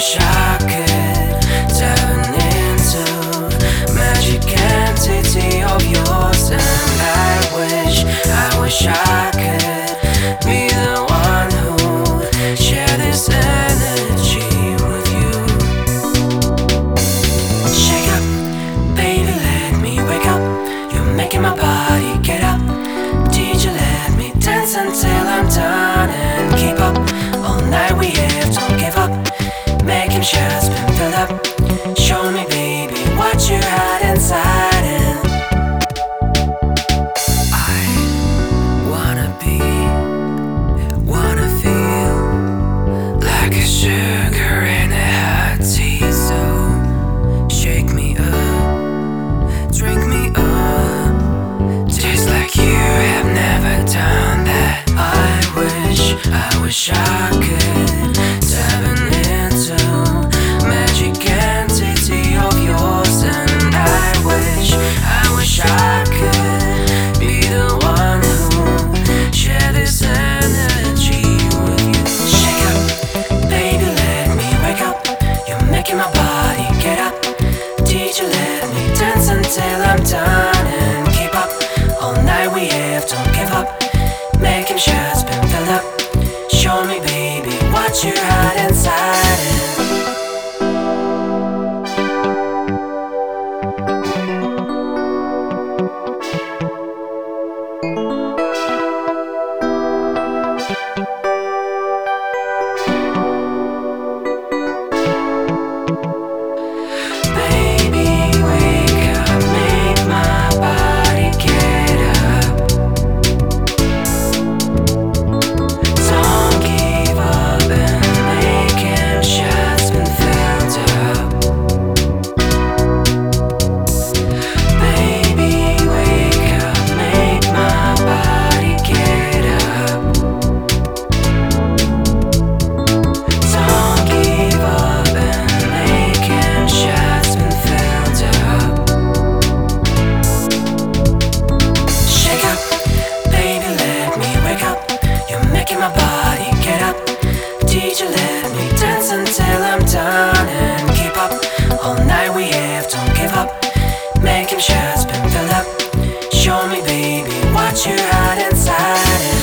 wish I could dive into magic entity of yours, and I wish, I wish I could be the one who share this energy with you. Shake up, baby, let me wake up. You're making my body get up. Did you let me dance until I'm done and keep up? Making what you had me, baby. What you hide inside.